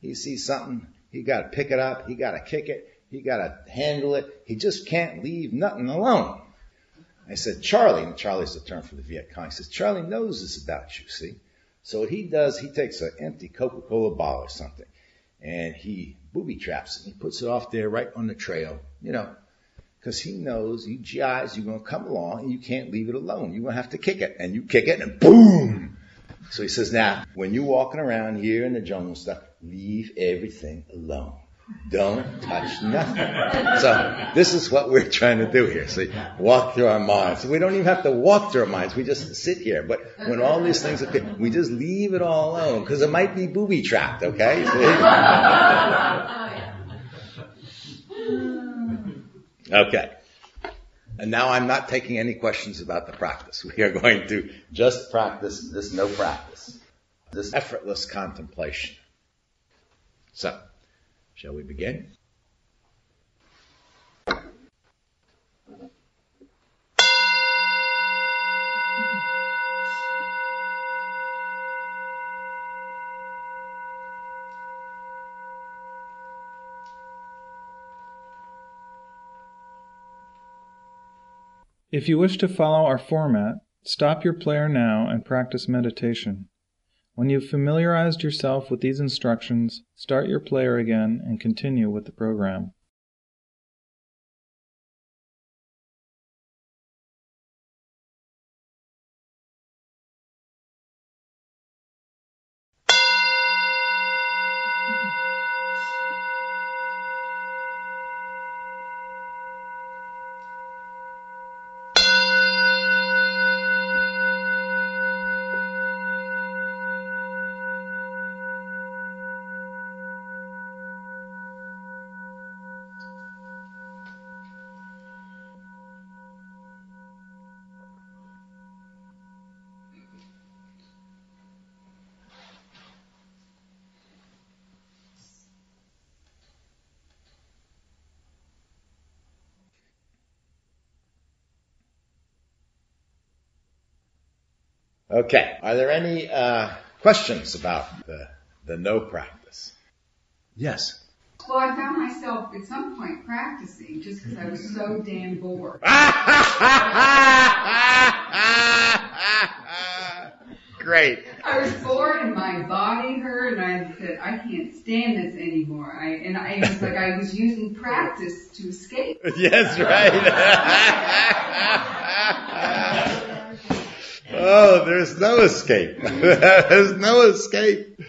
Speaker 2: He sees something, he gotta pick it up, he gotta kick it, he gotta handle it, he just can't leave nothing alone. I said, Charlie, and Charlie's the term for the Viet Cong, he says, Charlie knows this about you, see? So what he does, he takes an empty Coca-Cola bottle or something, and he booby traps it, he puts it off there right on the trail, you know, because he knows you GIs, you're going to come along and you can't leave it alone. You're going to have to kick it. And you kick it and boom! So he says, now, when you're walking around here in the jungle stuff, leave everything alone. Don't touch nothing. So this is what we're trying to do here. See, walk through our minds. We don't even have to walk through our minds. We just sit here. But when all these things are, we just leave it all alone because it might be booby trapped. Okay. Okay. And now I'm not taking any questions about the practice. We are going to just practice this no practice, this effortless contemplation. So, shall we begin?
Speaker 3: If you wish to follow our format, stop your player now and practice meditation. When you've familiarized yourself with these instructions, start your player again and continue with the program.
Speaker 2: Okay. Are there any uh, questions about the the no practice? Yes.
Speaker 6: Well, I found myself at some point practicing just because I was so damn bored.
Speaker 2: Great.
Speaker 6: I was bored and my body hurt and I said, I can't stand this anymore. I, and I, it was like I was using practice to escape.
Speaker 2: Yes, right. oh, there's no escape. there's no escape.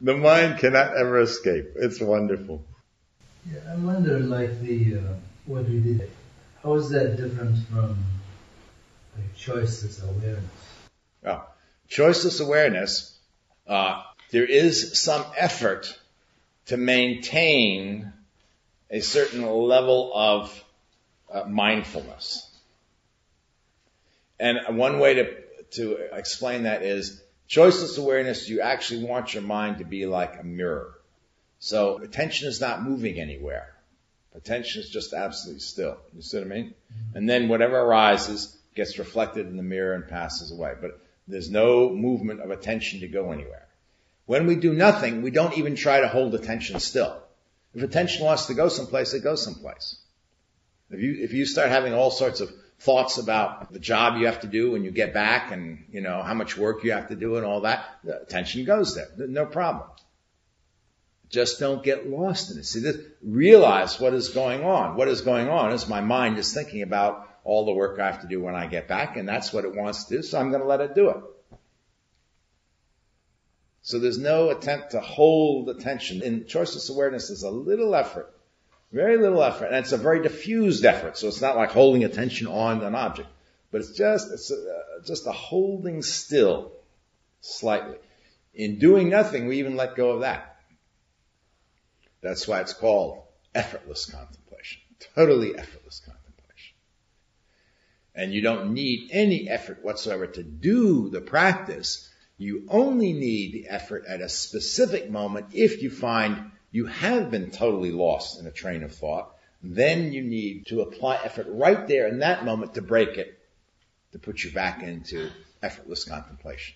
Speaker 2: The mind cannot ever escape. It's wonderful.
Speaker 7: Yeah, I wonder, like the uh, what we did, how is that different from like choiceless awareness?
Speaker 2: Well, choiceless awareness, uh, there is some effort to maintain a certain level of uh, mindfulness. And one way to, to explain that is choiceless awareness, you actually want your mind to be like a mirror. So attention is not moving anywhere. Attention is just absolutely still. You see what I mean? Mm-hmm. And then whatever arises gets reflected in the mirror and passes away. But there's no movement of attention to go anywhere. When we do nothing, we don't even try to hold attention still. If attention wants to go someplace, it goes someplace. If you, if you start having all sorts of thoughts about the job you have to do when you get back and, you know, how much work you have to do and all that, the attention goes there. No problem. Just don't get lost in it. See, this, realize what is going on. What is going on is my mind is thinking about all the work I have to do when I get back, and that's what it wants to do, so I'm going to let it do it. So there's no attempt to hold attention. In choiceless awareness, there's a little effort, very little effort, and it's a very diffused effort. So it's not like holding attention on an object, but it's just it's a, just a holding still, slightly. In doing nothing, we even let go of that. That's why it's called effortless contemplation, totally effortless contemplation. And you don't need any effort whatsoever to do the practice. You only need the effort at a specific moment if you find you have been totally lost in a train of thought. Then you need to apply effort right there in that moment to break it, to put you back into effortless contemplation.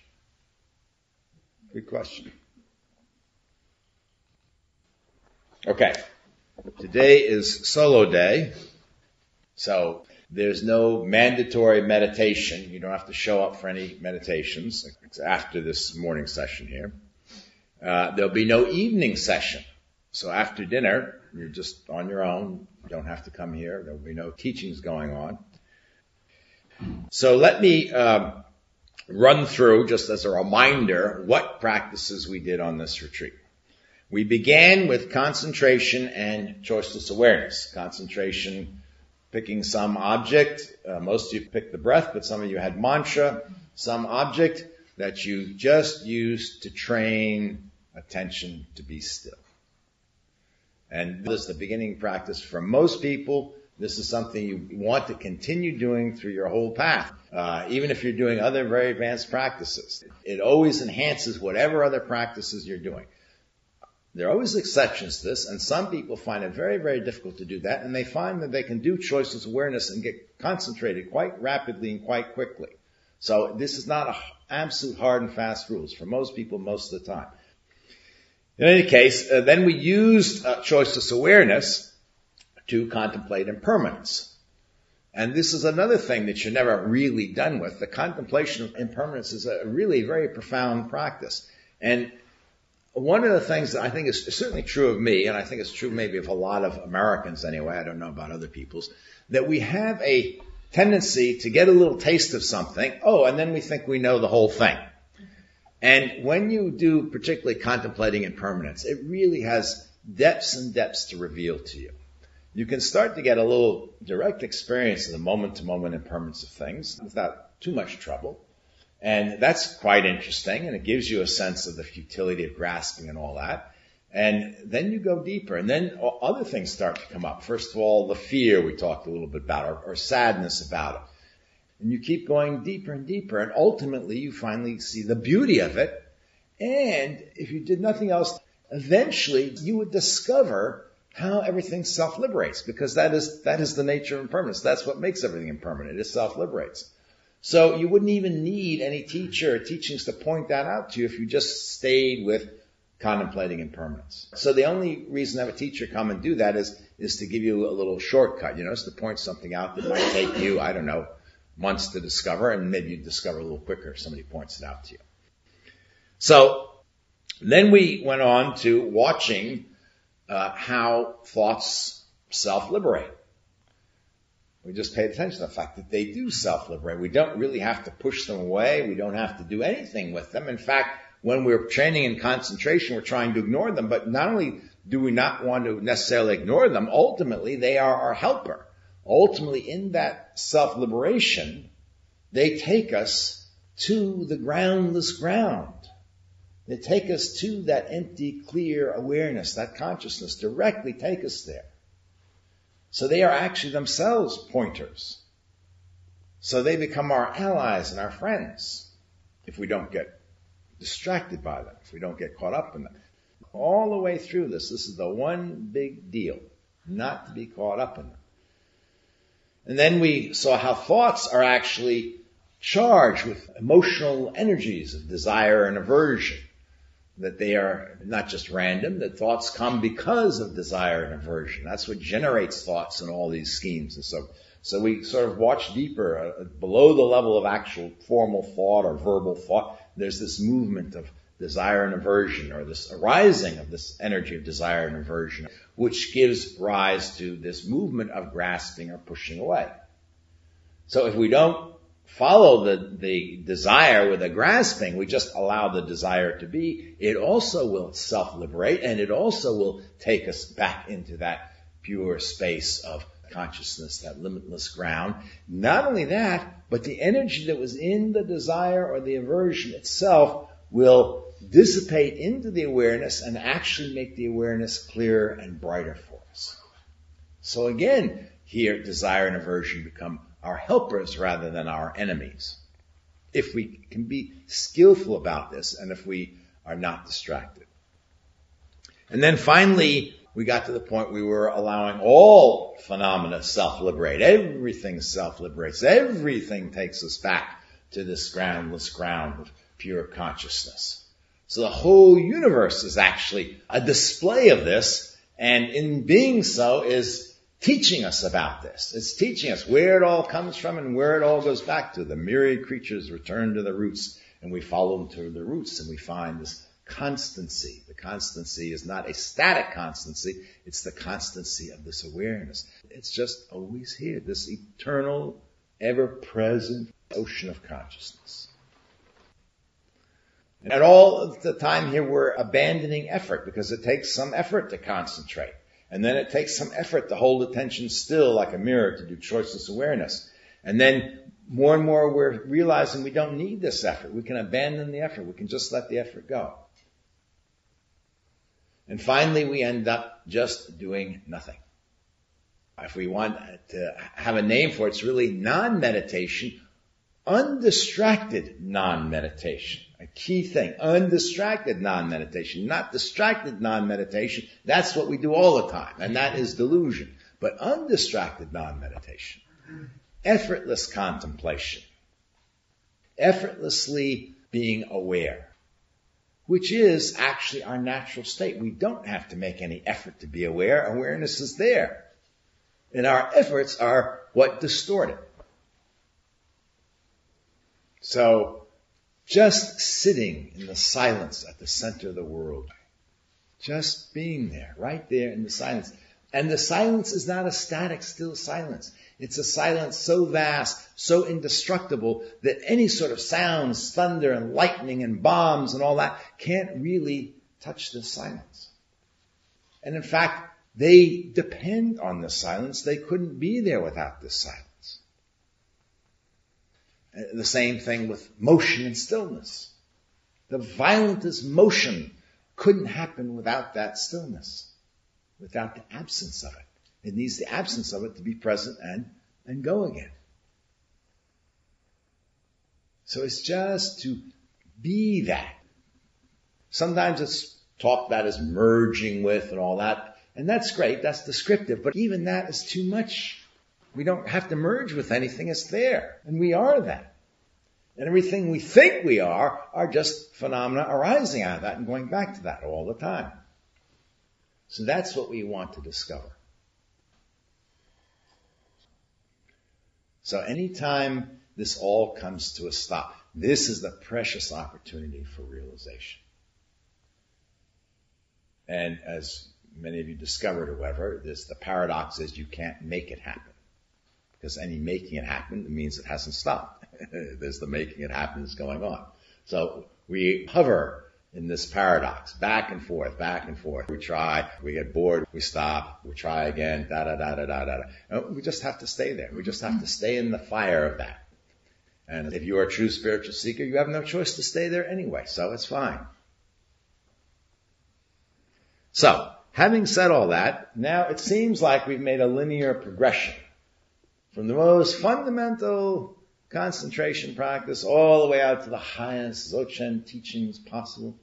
Speaker 2: Good question. Okay. Today is solo day. So there's no mandatory meditation. You don't have to show up for any meditations after this morning session here. Uh, there'll be no evening session. So after dinner, you're just on your own. You don't have to come here. There'll be no teachings going on. So let me uh, run through, just as a reminder, what practices we did on this retreat. We began with concentration and choiceless awareness. Concentration picking some object. Uh, most of you picked the breath, but some of you had mantra, some object that you just used to train attention to be still. And this is the beginning practice for most people. This is something you want to continue doing through your whole path, uh, even if you're doing other very advanced practices. It always enhances whatever other practices you're doing. There are always exceptions to this, and some people find it very, very difficult to do that, and they find that they can do choiceless awareness and get concentrated quite rapidly and quite quickly. So this is not an absolute hard and fast rules for most people most of the time. In any case, uh, then we used uh, choiceless awareness to contemplate impermanence. And this is another thing that you're never really done with. The contemplation of impermanence is a really very profound practice. And one of the things that I think is certainly true of me, and I think it's true maybe of a lot of Americans anyway, I don't know about other people's, that we have a tendency to get a little taste of something, oh, and then we think we know the whole thing. And when you do particularly contemplating impermanence, it really has depths and depths to reveal to you. You can start to get a little direct experience of the moment to moment impermanence of things without too much trouble. And that's quite interesting, and it gives you a sense of the futility of grasping and all that. And then you go deeper, and then other things start to come up. First of all, the fear we talked a little bit about, or, or sadness about it. And you keep going deeper and deeper, and ultimately you finally see the beauty of it. And if you did nothing else, eventually you would discover how everything self-liberates, because that is, that is the nature of impermanence. That's what makes everything impermanent. It self-liberates. So you wouldn't even need any teacher or teachings to point that out to you if you just stayed with contemplating impermanence. So the only reason to have a teacher come and do that is, is to give you a little shortcut, you know, is to point something out that might take you, I don't know, months to discover, and maybe you discover a little quicker if somebody points it out to you. So then we went on to watching uh, how thoughts self-liberate. We just paid attention to the fact that they do self-liberate. We don't really have to push them away. We don't have to do anything with them. In fact, when we're training in concentration, we're trying to ignore them, but not only do we not want to necessarily ignore them, ultimately they are our helper. Ultimately, in that self-liberation, they take us to the groundless ground. They take us to that empty, clear awareness, that consciousness, directly take us there. So they are actually themselves pointers. So they become our allies and our friends if we don't get distracted by them, if we don't get caught up in them. All the way through this, this is the one big deal, not to be caught up in them. And then we saw how thoughts are actually charged with emotional energies of desire and aversion. That they are not just random, that thoughts come because of desire and aversion. That's what generates thoughts in all these schemes. And so, so we sort of watch deeper, uh, below the level of actual formal thought or verbal thought. There's this movement of desire and aversion, or this arising of this energy of desire and aversion, which gives rise to this movement of grasping or pushing away. So if we don't follow the, the desire with a grasping, we just allow the desire to be, it also will self-liberate and it also will take us back into that pure space of consciousness, that limitless ground. Not only that, but the energy that was in the desire or the aversion itself will dissipate into the awareness and actually make the awareness clearer and brighter for us. So again, here desire and aversion become our helpers rather than our enemies. If we can be skillful about this and if we are not distracted. And then finally, we got to the point we were allowing all phenomena self-liberate. Everything self-liberates. Everything takes us back to this groundless ground of pure consciousness. So the whole universe is actually a display of this, and in being so is teaching us about this. It's teaching us where it all comes from and where it all goes back to. The myriad creatures return to the roots, and we follow them to the roots, and we find this constancy. The constancy is not a static constancy, it's the constancy of this awareness. It's just always here, this eternal, ever present ocean of consciousness. And all the time here, we're abandoning effort because it takes some effort to concentrate. And then it takes some effort to hold attention still like a mirror to do choiceless awareness. And then more and more we're realizing we don't need this effort. We can abandon the effort. We can just let the effort go. And finally we end up just doing nothing. If we want to have a name for it, it's really non-meditation, undistracted non-meditation. A key thing. Undistracted non-meditation, not distracted non-meditation. That's what we do all the time, and that is delusion. But undistracted non-meditation. Effortless contemplation. Effortlessly being aware. Which is actually our natural state. We don't have to make any effort to be aware. Awareness is there. And our efforts are what distort it. So, just sitting in the silence at the center of the world. Just being there, right there in the silence. And the silence is not a static, still silence. It's a silence so vast, so indestructible that any sort of sounds, thunder and lightning and bombs and all that can't really touch the silence. And in fact, they depend on the silence. They couldn't be there without the silence. The same thing with motion and stillness. The violentest motion couldn't happen without that stillness, without the absence of it. It needs the absence of it to be present and, and go again. So it's just to be that. Sometimes it's talked about as merging with and all that, and that's great, that's descriptive, but even that is too much. We don't have to merge with anything. It's there. And we are that. And everything we think we are are just phenomena arising out of that and going back to that all the time. So that's what we want to discover. So anytime this all comes to a stop, this is the precious opportunity for realization. And as many of you discovered, however, this, the paradox is you can't make it happen because any making it happen means it hasn't stopped. There's the making it happen is going on. So we hover in this paradox, back and forth, back and forth. We try, we get bored, we stop, we try again, da da da da da da. da. We just have to stay there. We just have to stay in the fire of that. And if you are a true spiritual seeker, you have no choice to stay there anyway, so it's fine. So, having said all that, now it seems like we've made a linear progression from the most fundamental concentration practice all the way out to the highest Dzogchen teachings possible.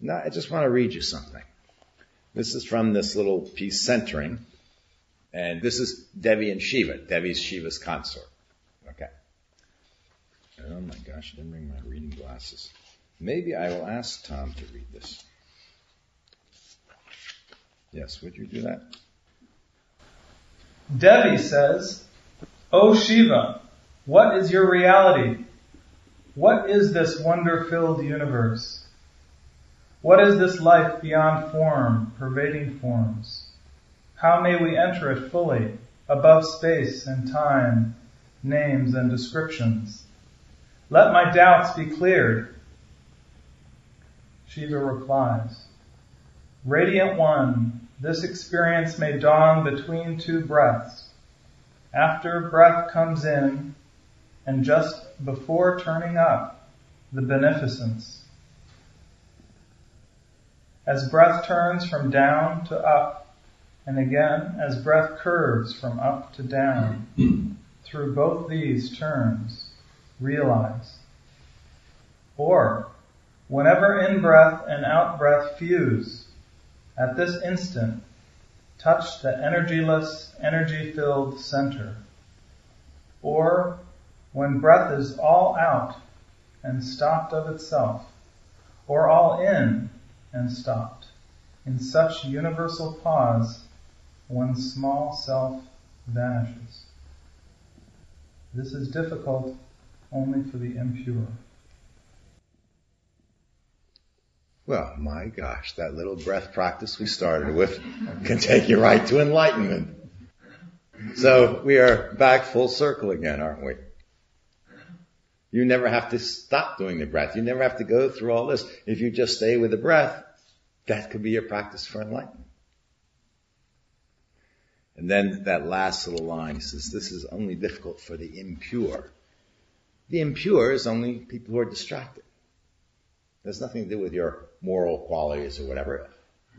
Speaker 2: Now, I just want to read you something. This is from this little piece, Centering. And this is Devi and Shiva. Devi's Shiva's consort. Okay. Oh my gosh, I didn't bring my reading glasses. Maybe I will ask Tom to read this. Yes, would you do that?
Speaker 3: Devi says, O Shiva, what is your reality? What is this wonder-filled universe? What is this life beyond form, pervading forms? How may we enter it fully, above space and time, names and descriptions? Let my doubts be cleared. Shiva replies, Radiant One, this experience may dawn between two breaths. After breath comes in, and just before turning up, the beneficence. As breath turns from down to up, and again as breath curves from up to down, through both these turns, realize. Or, whenever in breath and out breath fuse, at this instant, touch the energyless, energy filled center. Or, when breath is all out and stopped of itself, or all in and stopped, in such universal pause, one's small self vanishes. This is difficult only for the impure.
Speaker 2: Well, my gosh, that little breath practice we started with can take you right to enlightenment. So we are back full circle again, aren't we? You never have to stop doing the breath. You never have to go through all this. If you just stay with the breath, that could be your practice for enlightenment. And then that last little line, says, this is only difficult for the impure. The impure is only people who are distracted. There's nothing to do with your moral qualities or whatever.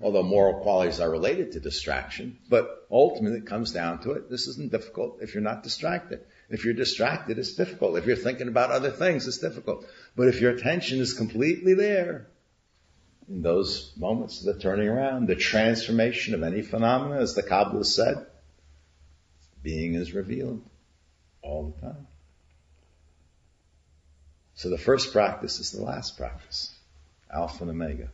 Speaker 2: Although moral qualities are related to distraction, but ultimately it comes down to it. This isn't difficult if you're not distracted. If you're distracted, it's difficult. If you're thinking about other things, it's difficult. But if your attention is completely there, in those moments of the turning around, the transformation of any phenomena, as the Kabbalah said, being is revealed all the time. So the first practice is the last practice. Alpha and Omega.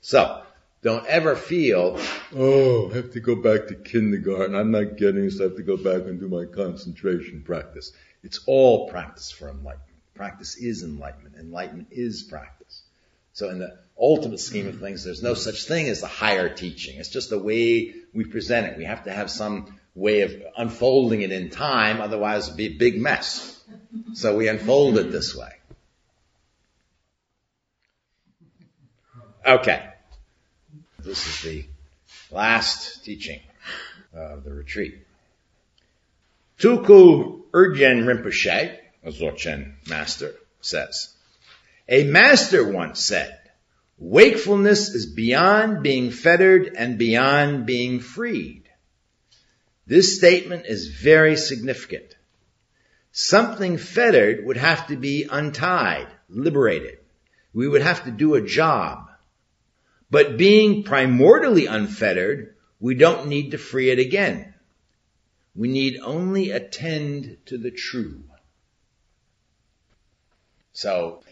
Speaker 2: So, don't ever feel, oh, I have to go back to kindergarten. I'm not getting this. I have to go back and do my concentration practice. It's all practice for enlightenment. Practice is enlightenment. Enlightenment is practice. So in the ultimate scheme of things, there's no such thing as the higher teaching. It's just the way we present it. We have to have some way of unfolding it in time, otherwise it'd be a big mess. So we unfold it this way. Okay. This is the last teaching of the retreat. Tulku Urgyen Rinpoche, a Dzogchen master, says, A master once said, wakefulness is beyond being fettered and beyond being freed. This statement is very significant. Something fettered would have to be untied, liberated. We would have to do a job. But being primordially unfettered, we don't need to free it again. We need only attend to the true. So,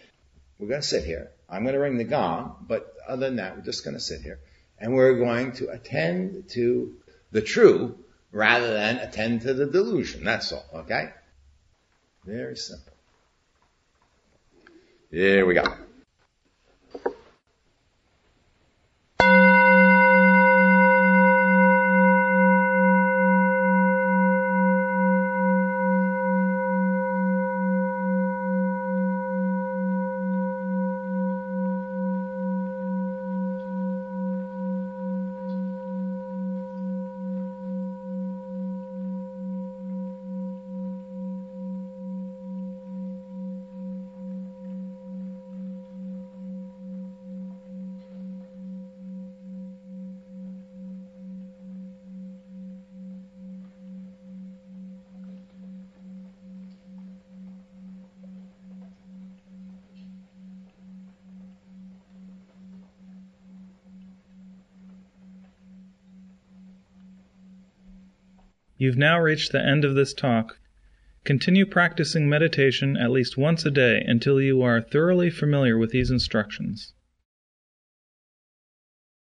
Speaker 2: we're going to sit here. I'm going to ring the gong, but other than that, we're just going to sit here. And we're going to attend to the true rather than attend to the delusion. That's all, okay? Very simple. Here we go.
Speaker 3: You've now reached the end of this talk. Continue practicing meditation at least once a day until you are thoroughly familiar with these instructions.